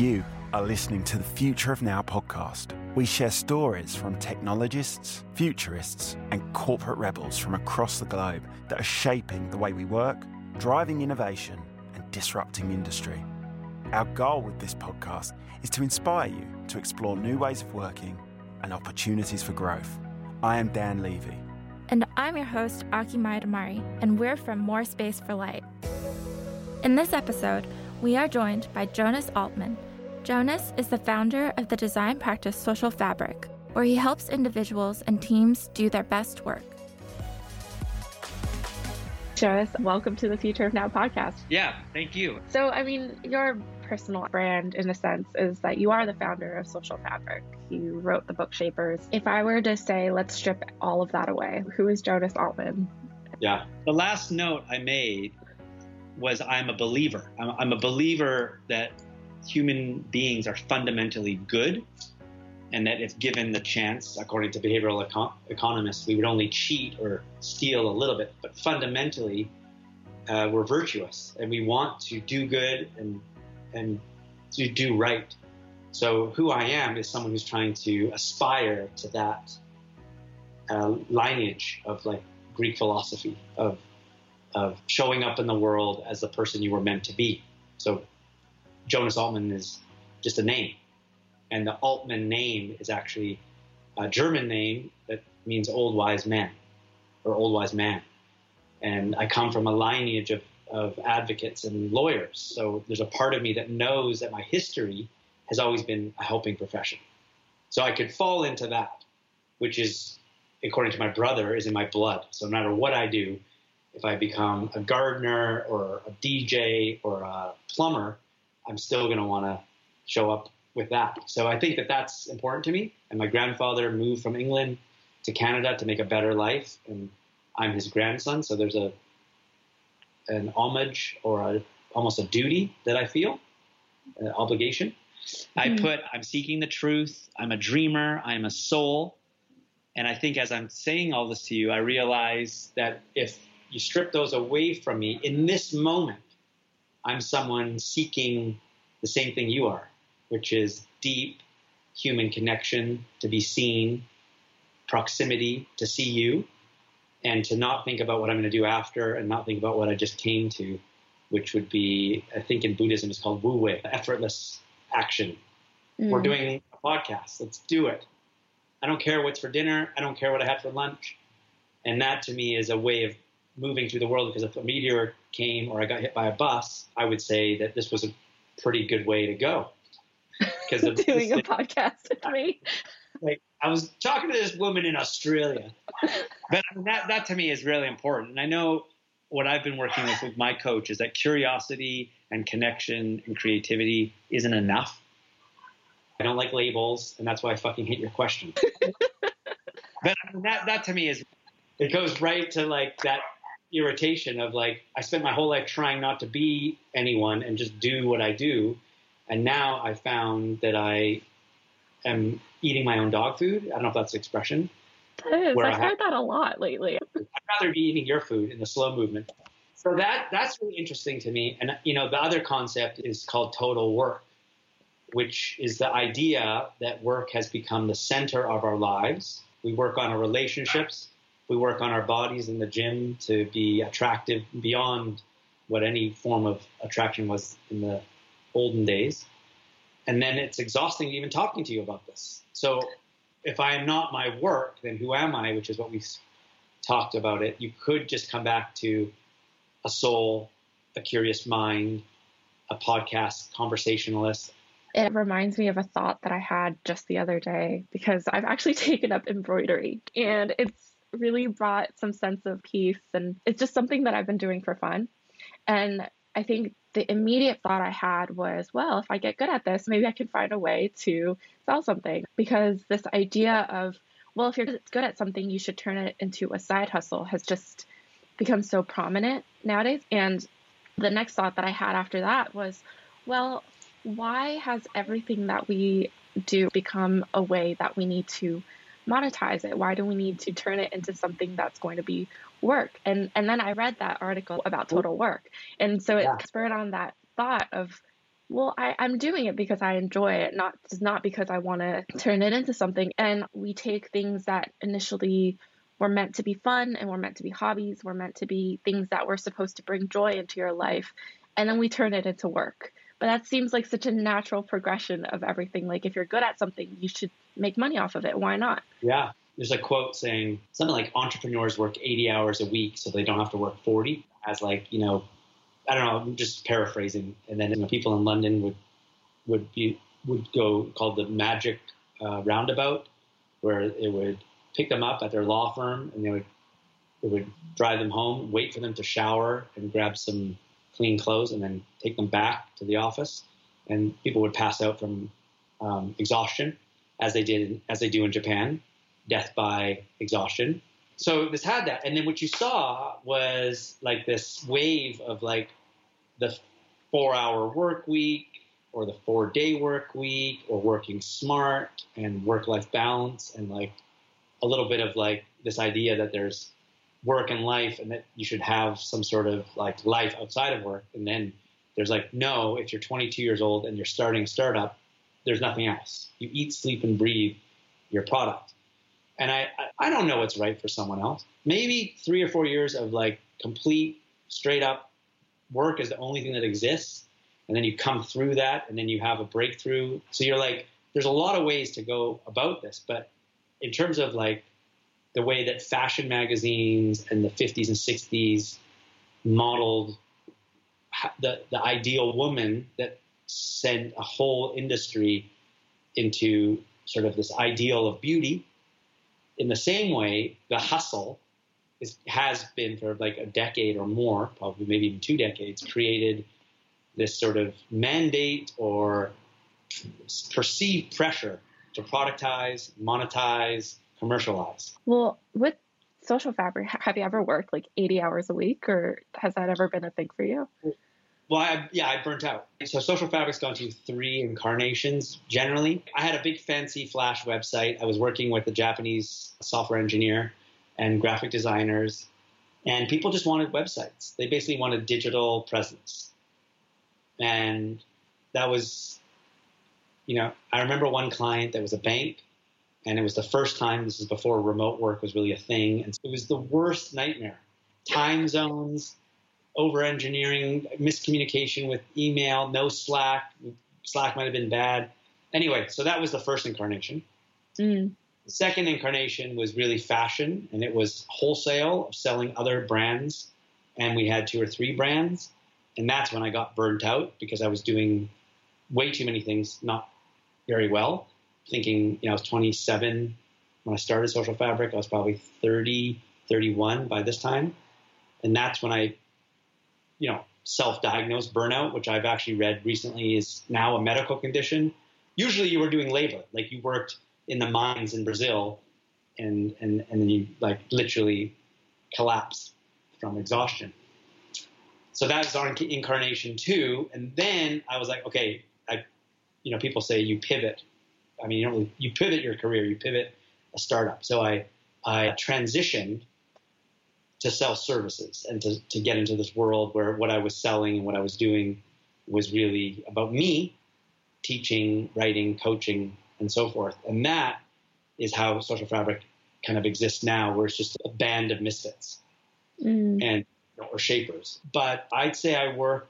You are listening to the Future of Now podcast. We share stories from technologists, futurists, and corporate rebels from across the globe that are shaping the way we work, driving innovation, and disrupting industry. Our goal with this podcast is to inspire you to explore new ways of working and opportunities for growth. I am Dan Levy. And I'm your host, Aki Maidamari, and we're from More Space for Light. In this episode, we are joined by Jonas Altman. Jonas is the founder of the design practice Social Fabric, where he helps individuals and teams do their best work. Jonas, welcome to the Future of Now podcast. Yeah, thank you. So, I mean, your personal brand, in a sense, is that you are the founder of Social Fabric. You wrote the book Shapers. If I were to say, let's strip all of that away, who is Jonas Altman? Yeah. The last note I made was I'm a believer. I'm, I'm a believer that human beings are fundamentally good and that if given the chance, according to behavioral econ- economists, we would only cheat or steal a little bit, but fundamentally, uh, we're virtuous and we want to do good and and to do right. So who I am is someone who's trying to aspire to that uh, lineage of like Greek philosophy of of showing up in the world as the person you were meant to be. So Jonas Altman is just a name, and the Altman name is actually a German name that means old wise man or old wise man. And I come from a lineage of, of advocates and lawyers. So there's a part of me that knows that my history has always been a helping profession. So I could fall into that, which is, according to my brother, is in my blood. So no matter what I do, if I become a gardener or a DJ or a plumber, I'm still going to want to show up with that. So I think that that's important to me. And my grandfather moved from England to Canada to make a better life, and I'm his grandson. So there's a an homage or a, almost a duty that I feel, an obligation. I hmm. put I'm seeking the truth. I'm a dreamer. I'm a soul. And I think as I'm saying all this to you, I realize that if you strip those away from me in this moment, I'm someone seeking the same thing you are, which is deep human connection, to be seen, proximity, to see you, and to not think about what I'm going to do after and not think about what I just came to, which would be, I think in Buddhism, it's called wu wei, effortless action. Mm. We're doing a podcast. Let's do it. I don't care what's for dinner. I don't care what I had for lunch. And that to me is a way of moving through the world because if a meteor came or I got hit by a bus, I would say that this was a pretty good way to go. Because doing a podcast with me. Like I was talking to this woman in Australia, but that that to me is really important. And I know what I've been working with with my coach is that curiosity and connection and creativity isn't enough. I don't like labels, and that's why I fucking hate your question. but that that to me is it goes right to like that irritation of like I spent my whole life trying not to be anyone and just do what I do, and now I found that I am eating my own dog food. I don't know if that's the expression. That is. I've heard that a lot lately. I'd rather be eating your food in the slow movement. So that that's really interesting to me. And you know, the other concept is called total work, which is the idea that work has become the center of our lives. We work on our relationships, we work on our bodies in the gym to be attractive beyond what any form of attraction was in the olden days. And then it's exhausting even talking to you about this. So if I am not my work, then who am I? Which is what we talked about it. You could just come back to a soul, a curious mind, a podcast conversationalist. It reminds me of a thought that I had just the other day because I've actually taken up embroidery and it's really brought some sense of peace. And it's just something that I've been doing for fun. And I think the immediate thought I had was, well, if I get good at this, maybe I can find a way to sell something. Because this idea of, well, if you're good at something, you should turn it into a side hustle has just become so prominent nowadays. And the next thought that I had after that was, well, why has everything that we do become a way that we need to monetize it? Why do we need to turn it into something that's going to be work? And and then I read that article about total work. And so it yeah. spurred on that thought of Well, I, I'm doing it because I enjoy it, not not because I want to turn it into something. And we take things that initially were meant to be fun and were meant to be hobbies, were meant to be things that were supposed to bring joy into your life, and then we turn it into work. But that seems like such a natural progression of everything. Like if you're good at something, you should make money off of it. Why not? Yeah. There's a quote saying something like entrepreneurs work 80 hours a week so they don't have to work 40 as like, you know, I don't know, I'm just paraphrasing. And then you know, people in London would would be would go called the magic uh, roundabout where it would pick them up at their law firm and they would it would drive them home, wait for them to shower and grab some clean clothes, and then take them back to the office. And people would pass out from um, exhaustion, as they did as they do in Japan, death by exhaustion. So this had that, and then what you saw was like this wave of like the four-hour work week or the four-day work week or working smart and work-life balance and like a little bit of like this idea that there's work and life and that you should have some sort of like life outside of work. And then there's like, no, if you're 22 years old and you're starting a startup, there's nothing else. You eat, sleep, and breathe your product. And I, I don't know what's right for someone else. Maybe three or four years of like complete, straight up work is the only thing that exists. And then you come through that and then you have a breakthrough. So you're like, there's a lot of ways to go about this. But in terms of like the way that fashion magazines in the 50s and 60s modeled the, the ideal woman that sent a whole industry into sort of this ideal of beauty. In the same way, the hustle is, has been for like a decade or more, probably maybe even two decades, created this sort of mandate or perceived pressure to productize, monetize, commercialize. Well, with social fabric, have you ever worked like 80 hours a week or has that ever been a thing for you? Well, I, yeah, I burnt out. So Social Fabric's gone through three incarnations generally. I had a big fancy Flash website. I was working with a Japanese software engineer and graphic designers, and people just wanted websites. They basically wanted digital presence. And that was, you know, I remember one client that was a bank and it was the first time. This is before remote work was really a thing, and it was the worst nightmare. Time zones, over engineering, miscommunication with email, no Slack. Slack might have been bad. Anyway, so that was the first incarnation. Mm. The second incarnation was really fashion, and it was wholesale of selling other brands. And we had two or three brands. And that's when I got burnt out because I was doing way too many things not very well thinking, you know, I was 27 when I started Social Fabric. I was probably 30, 31 by this time. And that's when I, you know, self-diagnosed burnout, which I've actually read recently is now a medical condition. Usually you were doing labor, like you worked in the mines in Brazil and, and, and then you like literally collapse from exhaustion. So that's our incarnation two. And then I was like, okay, I, you know, people say you pivot I mean, you don't really, you pivot your career, you pivot a startup. So I, I transitioned to sell services and to, to get into this world where what I was selling and what I was doing was really about me teaching, writing, coaching, and so forth. And that is how Social Fabric kind of exists now, where it's just a band of misfits mm. and or shapers. But I'd say I work,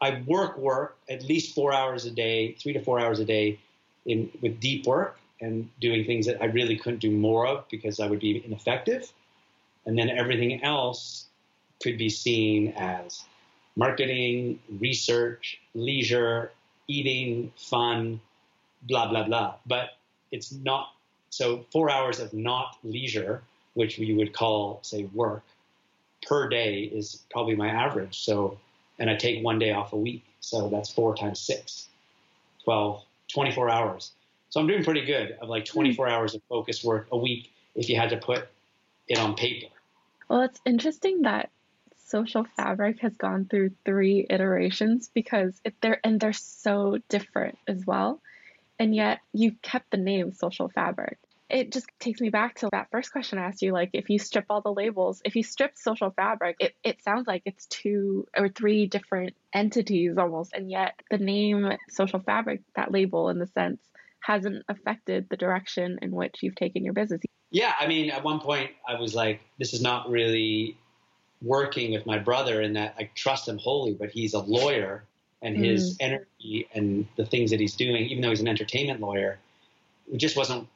I work work at least four hours a day, three to four hours a day in with deep work and doing things that I really couldn't do more of because I would be ineffective. And then everything else could be seen as marketing, research, leisure, eating, fun, blah, blah, blah. But it's not so four hours of not leisure, which we would call, say, work per day is probably my average. So, and I take one day off a week. So that's four times six, 12 24 hours. So I'm doing pretty good of like 24 mm. hours of focused work a week if you had to put it on paper. Well, it's interesting that Social Fabric has gone through three iterations because if they're and they're so different as well. And yet you kept the name Social Fabric. It just takes me back to that first question I asked you. Like, if you strip all the labels, if you strip social fabric, it, it sounds like it's two or three different entities almost. And yet, the name social fabric, that label in the sense, hasn't affected the direction in which you've taken your business. Yeah. I mean, at one point, I was like, this is not really working with my brother in that I trust him wholly, but he's a lawyer and his mm. energy and the things that he's doing, even though he's an entertainment lawyer, it just wasn't.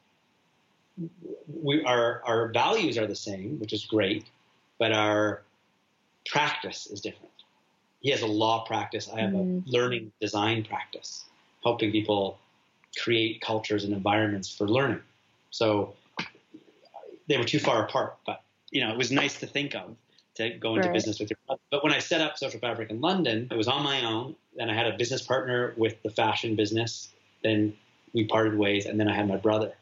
We our our values are the same, which is great, but our practice is different. He has a law practice. I have mm. a learning design practice, helping people create cultures and environments for learning. So they were too far apart, but you know, it was nice to think of to go into right. business with your brother. But when I set up Social Fabric in London, it was on my own. Then I had a business partner with the fashion business. Then we parted ways, and then I had my brother.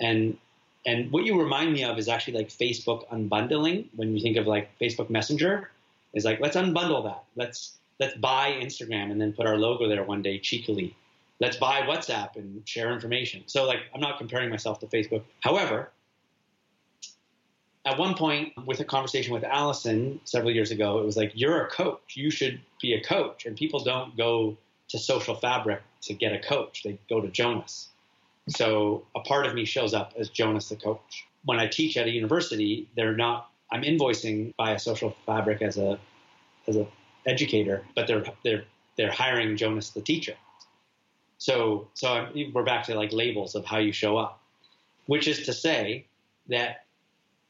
And and what you remind me of is actually like Facebook unbundling. When you think of like Facebook Messenger, is like let's unbundle that. Let's let's buy Instagram and then put our logo there one day cheekily. Let's buy WhatsApp and share information. So like I'm not comparing myself to Facebook. However, at one point with a conversation with Allison several years ago, it was like, you're a coach. You should be a coach. And people don't go to social fabric to get a coach. They go to Jonas. So a part of me shows up as Jonas the coach. When I teach at a university, they're not, I'm invoicing by a social fabric as a, as a educator, but they're, they're, they're hiring Jonas the teacher. So, so I'm, we're back to like labels of how you show up, which is to say that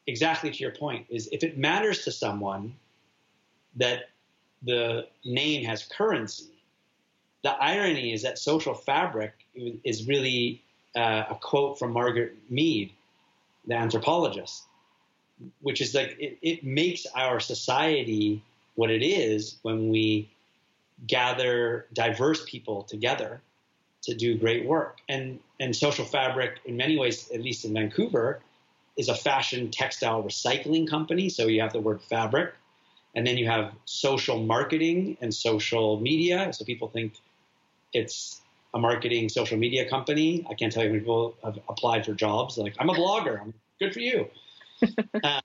exactly to your point is if it matters to someone that the name has currency, the irony is that social fabric is really uh, a quote from Margaret Mead, the anthropologist, which is like it, it makes our society what it is when we gather diverse people together to do great work. And and social fabric, in many ways, at least in Vancouver, is a fashion textile recycling company. So you have the word fabric. And then you have social marketing and social media. So people think it's a marketing social media company. I can't tell you how many people have applied for jobs. Like, I'm a blogger. I'm good for you. uh,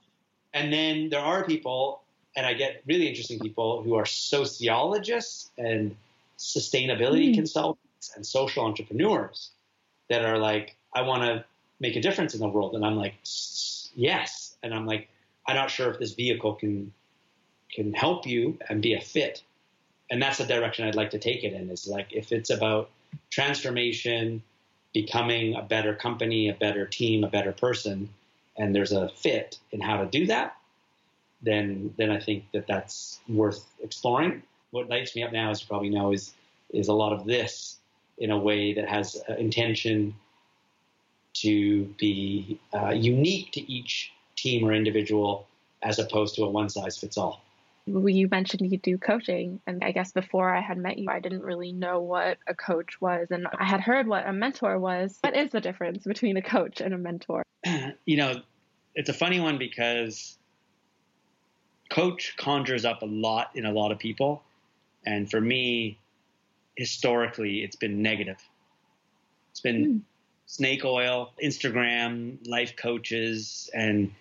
and then there are people, and I get really interesting people who are sociologists and sustainability mm. consultants and social entrepreneurs that are like, I want to make a difference in the world? And I'm like, yes. And I'm like, I'm not sure if this vehicle can can help you and be a fit. And that's the direction I'd like to take it in. Is like if it's about transformation, becoming a better company, a better team, a better person, and there's a fit in how to do that, then then I think that that's worth exploring. What lights me up now, as you probably know, is is a lot of this in a way that has intention to be uh, unique to each team or individual as opposed to a one size fits all. You mentioned you do coaching, and I guess before I had met you, I didn't really know what a coach was, and I had heard what a mentor was. What is the difference between a coach and a mentor? You know, it's a funny one because coach conjures up a lot in a lot of people, and for me, historically, it's been negative. It's been mm snake oil, Instagram, life coaches, and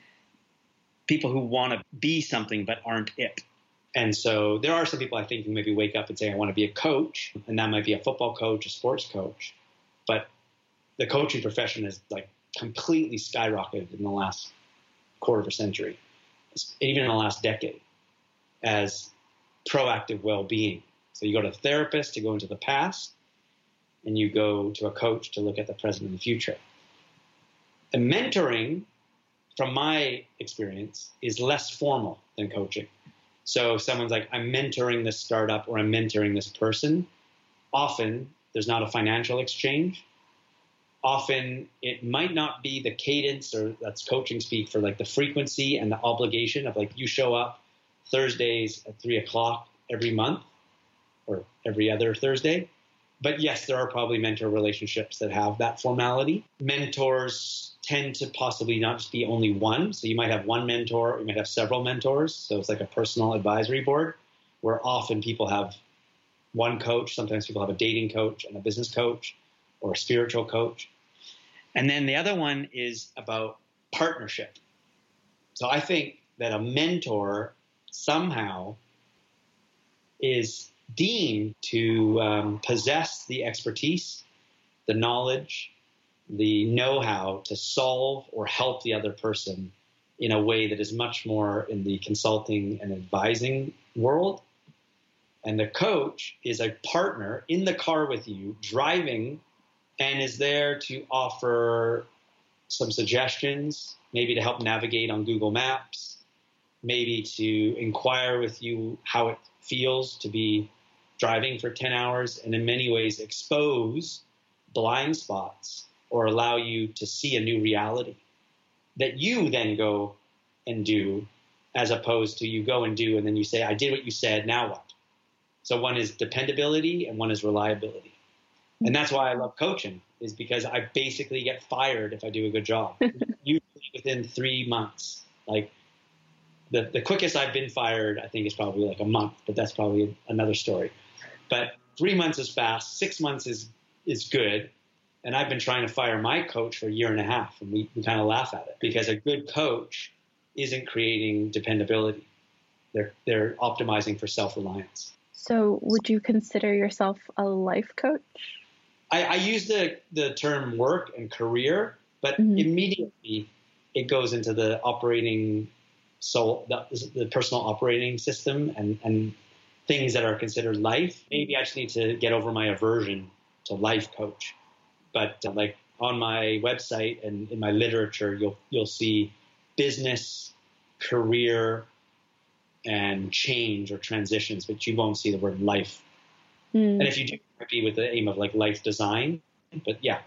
people who want to be something but aren't it. And so there are some people I think who maybe wake up and say, I want to be a coach, and that might be a football coach, a sports coach. But the coaching profession has like completely skyrocketed in the last quarter of a century, even in the last decade, as proactive well being. So you go to a therapist to go into the past, and you go to a coach to look at the present and the future. The mentoring, from my experience, is less formal than coaching. So if someone's like, I'm mentoring this startup or I'm mentoring this person, often there's not a financial exchange. Often it might not be the cadence or that's coaching speak for like the frequency and the obligation of like you show up Thursdays at three o'clock every month or every other Thursday but yes, there are probably mentor relationships that have that formality. Mentors tend to possibly not just be only one. So you might have one mentor, you might have several mentors. So it's like a personal advisory board where often people have one coach. Sometimes people have a dating coach and a business coach or a spiritual coach. And then the other one is about partnership. So I think that a mentor somehow is deemed to um, possess the expertise, the knowledge, the know how to solve or help the other person in a way that is much more in the consulting and advising world. And the coach is a partner in the car with you, driving, and is there to offer some suggestions, maybe to help navigate on Google Maps, maybe to inquire with you how it feels to be driving for 10 hours, and in many ways expose blind spots or allow you to see a new reality that you then go and do, as opposed to you go and do and then you say, I did what you said, now what? So one is dependability and one is reliability. And that's why I love coaching, is because I basically get fired if I do a good job. Usually within three months. Like the, the quickest I've been fired, I think, is probably like a month, but that's probably another story. But three months is fast, six months is is good. And I've been trying to fire my coach for a year and a half, and we, we kind of laugh at it because a good coach isn't creating dependability. They're they're optimizing for self reliance. So, would you consider yourself a life coach? I, I use the the term work and career, but mm-hmm. immediately it goes into the operating soul, the, the personal operating system, and and things that are considered life. Maybe I just need to get over my aversion to life coach but uh, like on my website and in my literature, you'll you'll see business, career, and change or transitions, but you won't see the word life. Mm. And if you do, it might be with the aim of like life design. But yeah,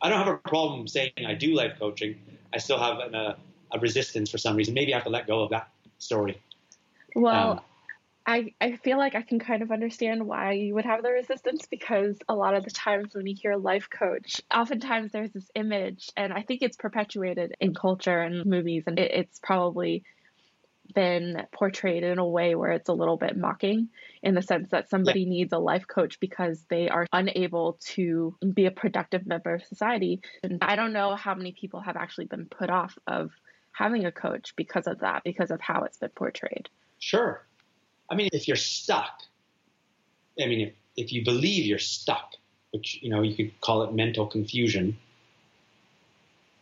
I don't have a problem saying I do life coaching. I still have an, a, a resistance for some reason. Maybe I have to let go of that story. Well, um, I, I feel like I can kind of understand why you would have the resistance because a lot of the times when you hear life coach, oftentimes there's this image, and I think it's perpetuated in culture and movies, and it, it's probably been portrayed in a way where it's a little bit mocking in the sense that somebody yeah. needs a life coach because they are unable to be a productive member of society. And I don't know how many people have actually been put off of having a coach because of that, because of how it's been portrayed. Sure. I mean, if you're stuck, I mean, if, if you believe you're stuck, which, you know, you could call it mental confusion,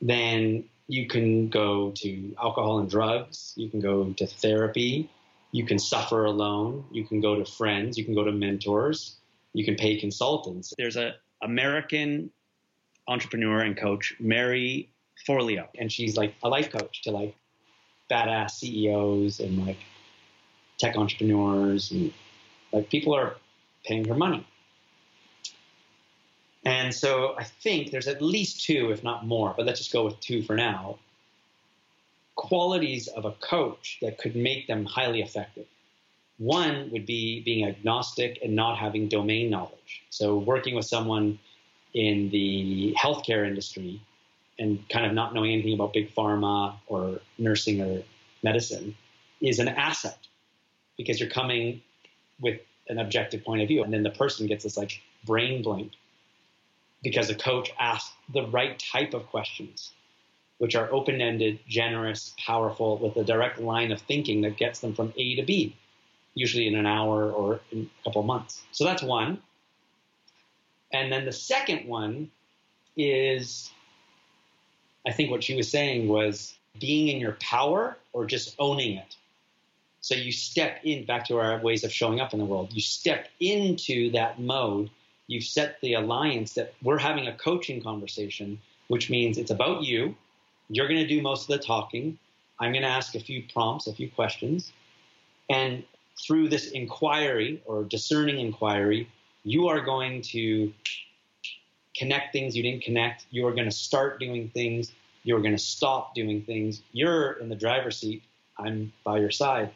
then you can go to alcohol and drugs, you can go to therapy, you can suffer alone, you can go to friends, you can go to mentors, you can pay consultants. There's a American entrepreneur and coach, Marie Forleo, and she's like a life coach to like badass CEOs and like tech entrepreneurs and like people are paying her money. And so I think there's at least two, if not more, but let's just go with two for now, qualities of a coach that could make them highly effective. One would be being agnostic and not having domain knowledge. So working with someone in the healthcare industry and kind of not knowing anything about big pharma or nursing or medicine is an asset because you're coming with an objective point of view. And then the person gets this like brain blank because the coach asks the right type of questions, which are open ended, generous, powerful, with a direct line of thinking that gets them from A to B, usually in an hour or in a couple of months. So that's one. And then the second one is I think what she was saying was being in your power or just owning it. So you step in back to our ways of showing up in the world. You step into that mode. You set the alliance that we're having a coaching conversation, which means it's about you. You're going to do most of the talking. I'm going to ask a few prompts, a few questions. And through this inquiry or discerning inquiry, you are going to connect things you didn't connect. You are going to start doing things. You're going to stop doing things. You're in the driver's seat. I'm by your side.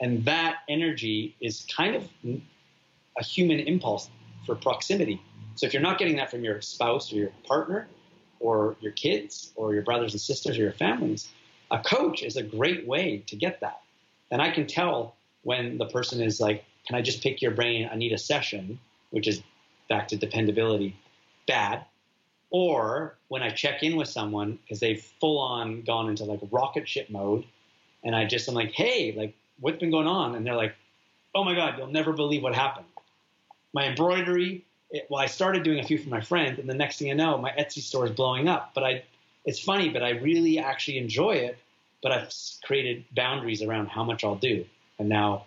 And that energy is kind of a human impulse for proximity. So if you're not getting that from your spouse or your partner or your kids or your brothers and sisters or your families, a coach is a great way to get that. And I can tell when the person is like, Can I just pick your brain? I need a session, which is back to dependability, bad. or when I check in with someone because they've full on gone into like rocket ship mode, and I just I'm like, hey, like what's been going on? And they're like, oh my god, you'll never believe what happened. My embroidery. It, well, I started doing a few for my friends, and the next thing I know, my Etsy store is blowing up. But I, it's funny, but I really actually enjoy it. But I've created boundaries around how much I'll do, and now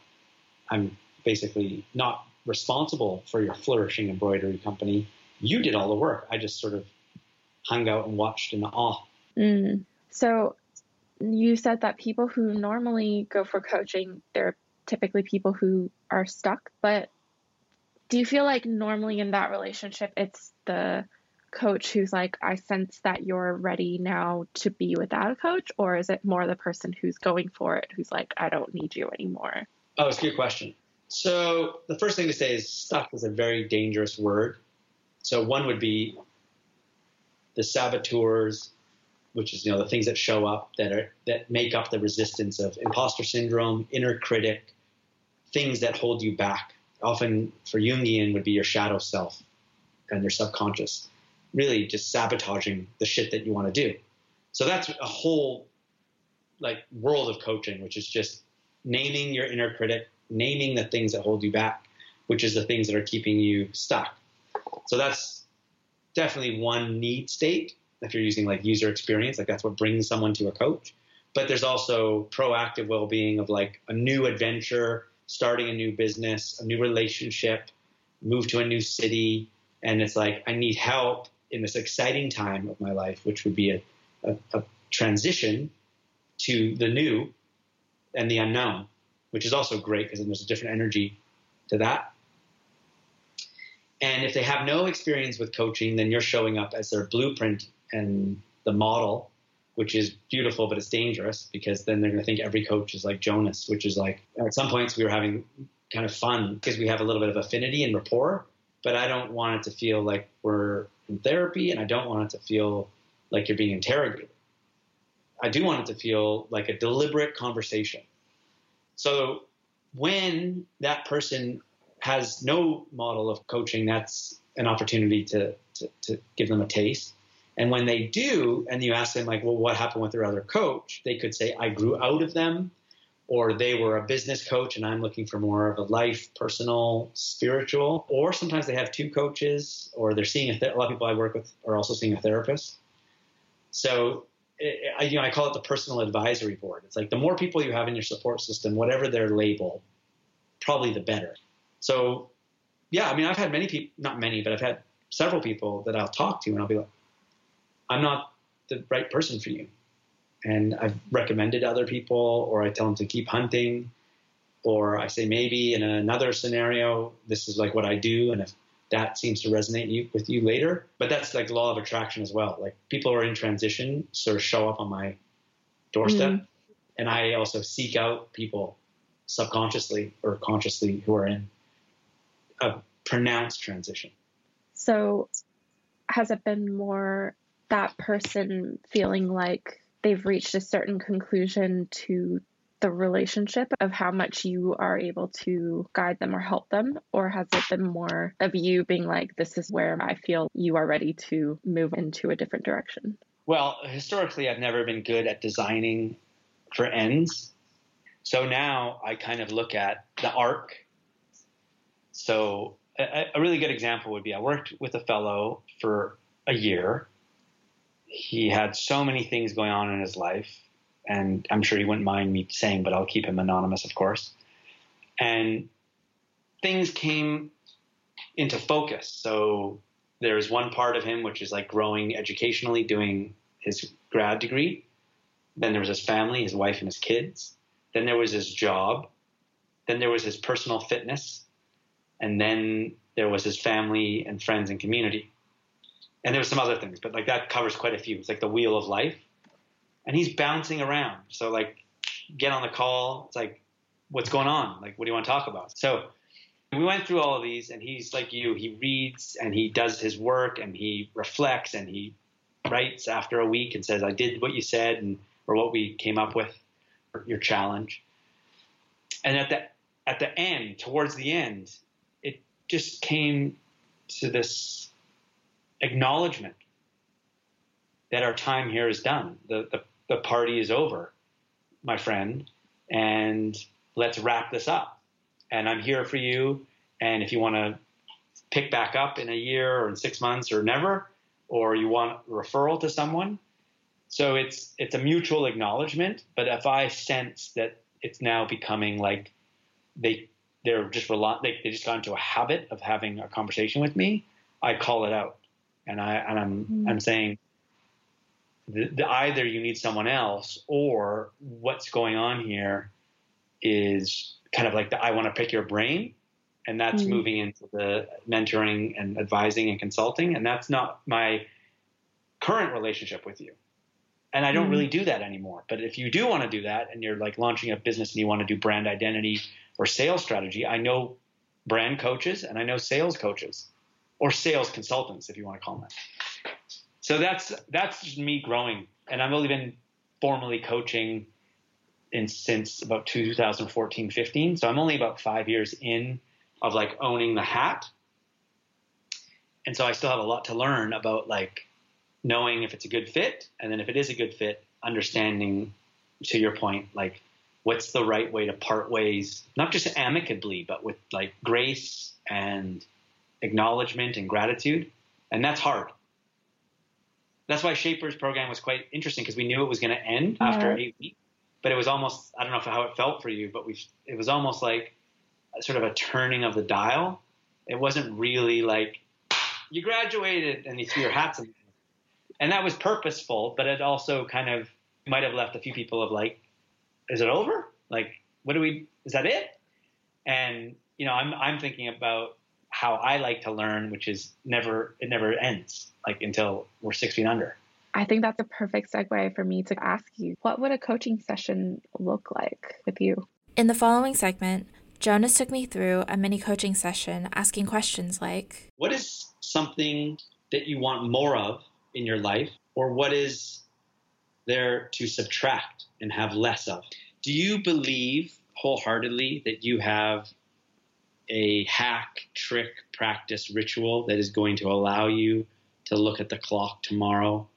I'm basically not responsible for your flourishing embroidery company. You did all the work. I just sort of hung out and watched in awe. Mm. So you said that people who normally go for coaching, they're typically people who are stuck. But do you feel like normally in that relationship, it's the coach who's like, I sense that you're ready now to be without a coach? Or is it more the person who's going for it, who's like, I don't need you anymore? Oh, it's a good question. So the first thing to say is stuck is a very dangerous word. So one would be the saboteurs, which is you know the things that show up that are that make up the resistance of imposter syndrome, inner critic, things that hold you back. Often for Jungian would be your shadow self and your subconscious, really just sabotaging the shit that you want to do. So that's a whole like world of coaching, which is just naming your inner critic, naming the things that hold you back, which is the things that are keeping you stuck. So that's definitely one need state if you're using like user experience, like that's what brings someone to a coach. But there's also proactive well-being of like a new adventure, starting a new business, a new relationship, move to a new city, and it's like I need help in this exciting time of my life, which would be a, a, a transition to the new and the unknown, which is also great because then there's a different energy to that. And if they have no experience with coaching, then you're showing up as their blueprint and the model, which is beautiful, but it's dangerous because then they're going to think every coach is like Jonas, which is like at some points we were having kind of fun because we have a little bit of affinity and rapport, but I don't want it to feel like we're in therapy and I don't want it to feel like you're being interrogated. I do want it to feel like a deliberate conversation. So when that person has no model of coaching, that's an opportunity to, to, to, give them a taste. And when they do, and you ask them, like, well, what happened with their other coach? They could say, I grew out of them, or they were a business coach and I'm looking for more of a life, personal, spiritual. Or sometimes they have two coaches, or they're seeing a, th- a lot of people I work with are also seeing a therapist. So, it, I, you know, I call it the personal advisory board. It's like the more people you have in your support system, whatever their label, probably the better. So, yeah, I mean, I've had many people, not many, but I've had several people that I'll talk to and I'll be like, I'm not the right person for you. And I've recommended other people, or I tell them to keep hunting, or I say maybe in another scenario, this is like what I do. And if that seems to resonate you, with you later, but that's like law of attraction as well. Like people are in transition sort of show up on my doorstep. Mm-hmm. And I also seek out people subconsciously or consciously who are in a pronounced transition. So, has it been more that person feeling like they've reached a certain conclusion to the relationship of how much you are able to guide them or help them? Or has it been more of you being like, this is where I feel you are ready to move into a different direction? Well, historically, I've never been good at designing for ends. So now I kind of look at the arc so a, a really good example would be I worked with a fellow for a year. He had so many things going on in his life, and I'm sure he wouldn't mind me saying, but I'll keep him anonymous, of course. And things came into focus. So there's one part of him which is like growing educationally, doing his grad degree. Then there was his family, his wife, and his kids. Then there was his job. Then there was his personal fitness and then there was his family and friends and community. And there was some other things, but like that covers quite a few. It's like the wheel of life. And he's bouncing around. So like get on the call. It's like, what's going on? Like, what do you want to talk about? So we went through all of these and he's like you, he reads and he does his work and he reflects and he writes after a week and says, I did what you said and or what we came up with, your challenge. And at the at the end, towards the end, it just came to this acknowledgement that our time here is done. The, the, the party is over, my friend, and let's wrap this up. And I'm here for you. And if you want to pick back up in a year or in six months or never, or you want referral to someone. So it's it's a mutual acknowledgement. But if I sense that it's now becoming like they they're just rel- they, they just got into a habit of having a conversation with me, I call it out, and I and I'm mm. I'm saying the, the, either you need someone else or what's going on here is kind of like the I want to pick your brain and that's mm-hmm. moving into the mentoring and advising and consulting and that's not my current relationship with you and i don't mm-hmm. really do that anymore but if you do want to do that and you're like launching a business and you want to do brand identity or sales strategy i know brand coaches and i know sales coaches or sales consultants if you want to call them that so that's that's just me growing and i've only been formally coaching in since about 2014 15 so i'm only about five years in of like owning the hat. And so I still have a lot to learn about like knowing if it's a good fit. And then if it is a good fit, understanding to your point, like what's the right way to part ways, not just amicably, but with like grace and acknowledgement and gratitude. And that's hard. That's why Shaper's program was quite interesting because we knew it was going to end yeah. after eight weeks. But it was almost, I don't know how it felt for you, but we, it was almost like sort of a turning of the dial. It wasn't really like you graduated and you threw your hats in. And that was purposeful, but it also kind of might have left a few people of like, is it over? Like, what do we, is that it? And, you know, I'm, I'm thinking about how I like to learn, which is never, it never ends, like until we're six feet under. I think that's a perfect segue for me to ask you what would a coaching session look like with you? In the following segment, Jonas took me through a mini coaching session asking questions like What is something that you want more of in your life, or what is there to subtract and have less of? Do you believe wholeheartedly that you have a hack, trick, practice, ritual that is going to allow you to look at the clock tomorrow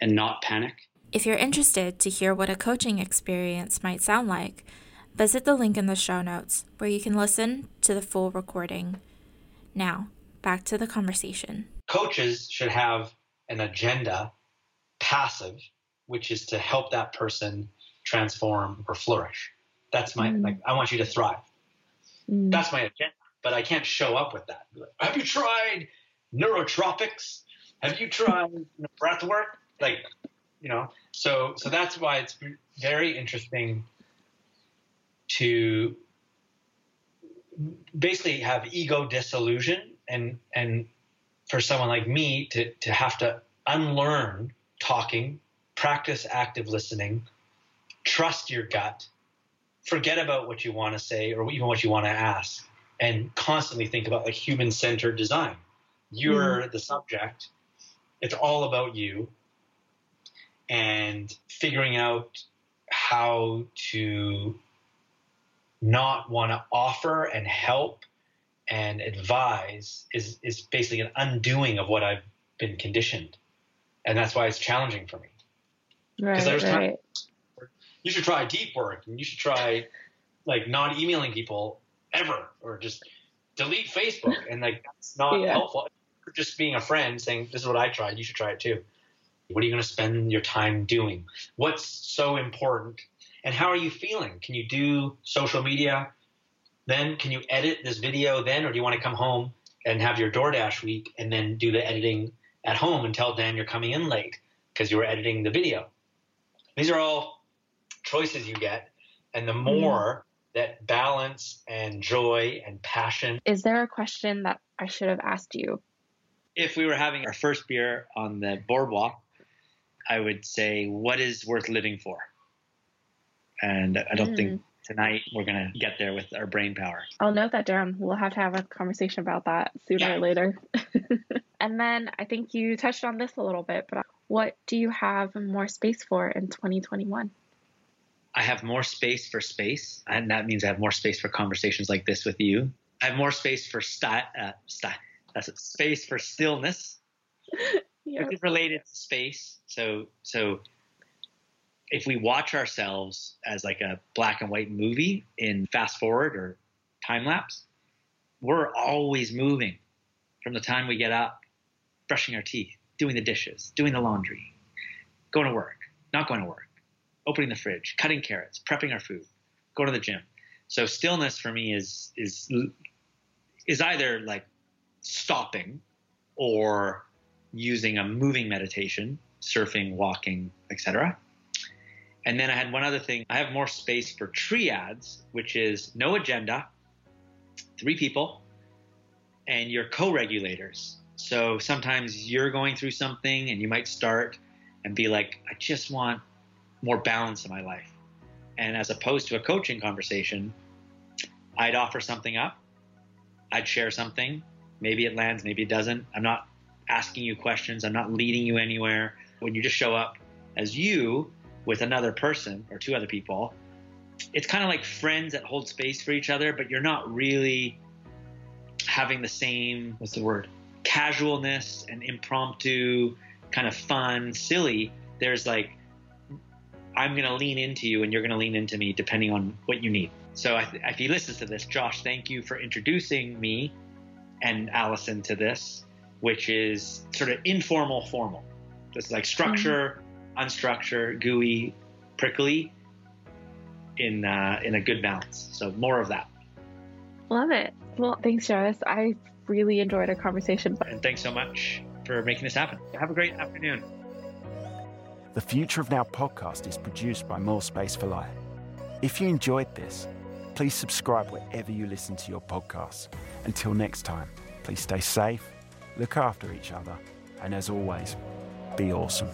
and not panic? If you're interested to hear what a coaching experience might sound like, Visit the link in the show notes where you can listen to the full recording. Now, back to the conversation. Coaches should have an agenda, passive, which is to help that person transform or flourish. That's my, mm. like, I want you to thrive. Mm. That's my agenda. But I can't show up with that. Have you tried neurotropics? Have you tried breath work? Like, you know, so so that's why it's very interesting to basically have ego disillusion and and for someone like me to to have to unlearn talking, practice active listening, trust your gut, forget about what you want to say or even what you want to ask, and constantly think about like human centered design. You're mm the subject. It's all about you and figuring out how to not want to offer and help and advise is is basically an undoing of what I've been conditioned, and that's why it's challenging for me. Right, there's right. you should try deep work, and you should try like not emailing people ever, or just delete Facebook, and like that's not yeah. helpful. Just being a friend saying this is what I tried, you should try it too. What are you going to spend your time doing? What's so important and how are you feeling? Can you do social media then? Can you edit this video then? Or do you want to come home and have your DoorDash week and then do the editing at home and tell Dan you're coming in late because you were editing the video? These are all choices you get. And the mm-hmm. more that balance and joy and passion. Is there a question that I should have asked you? If we were having our first beer on the boardwalk, I would say, What is worth living for? and I don't mm. think tonight we're gonna get there with our brain power. I'll note that down. We'll have to have a conversation about that sooner yeah. or later. and then I think you touched on this a little bit, but what do you have more space for in 2021? I have more space for space, and that means I have more space for conversations like this with you. I have more space for sti- uh, sti- that's it, space for stillness, Yep. It's related to space. So so if we watch ourselves as like a black and white movie in fast forward or time lapse, we're always moving from the time we get up, brushing our teeth, doing the dishes, doing the laundry, going to work, not going to work, opening the fridge, cutting carrots, prepping our food, going to the gym. So stillness for me is is is either like stopping or using a moving meditation, surfing, walking, etc. And then I had one other thing. I have more space for triads, which is no agenda, three people, and your co-regulators. So sometimes you're going through something and you might start and be like, I just want more balance in my life. And as opposed to a coaching conversation, I'd offer something up. I'd share something. Maybe it lands, maybe it doesn't. I'm not asking you questions. I'm not leading you anywhere. When you just show up as you with another person or two other people, it's kind of like friends that hold space for each other, but you're not really having the same, what's the word, casualness and impromptu, kind of fun, silly. There's like, I'm going to lean into you and you're going to lean into me depending on what you need. So if he listens to this, Josh, thank you for introducing me and Allison to this, which is sort of informal, formal. This is like structure, mm-hmm. unstructured, gooey, prickly, in uh, in a good balance. So more of that. Love it. Well, thanks, Jarvis. I really enjoyed our conversation. And thanks so much for making this happen. Have a great afternoon. The Future of Now podcast is produced by More Space for Light. If you enjoyed this, please subscribe wherever you listen to your podcasts. Until next time, please stay safe, look after each other, and as always, be awesome.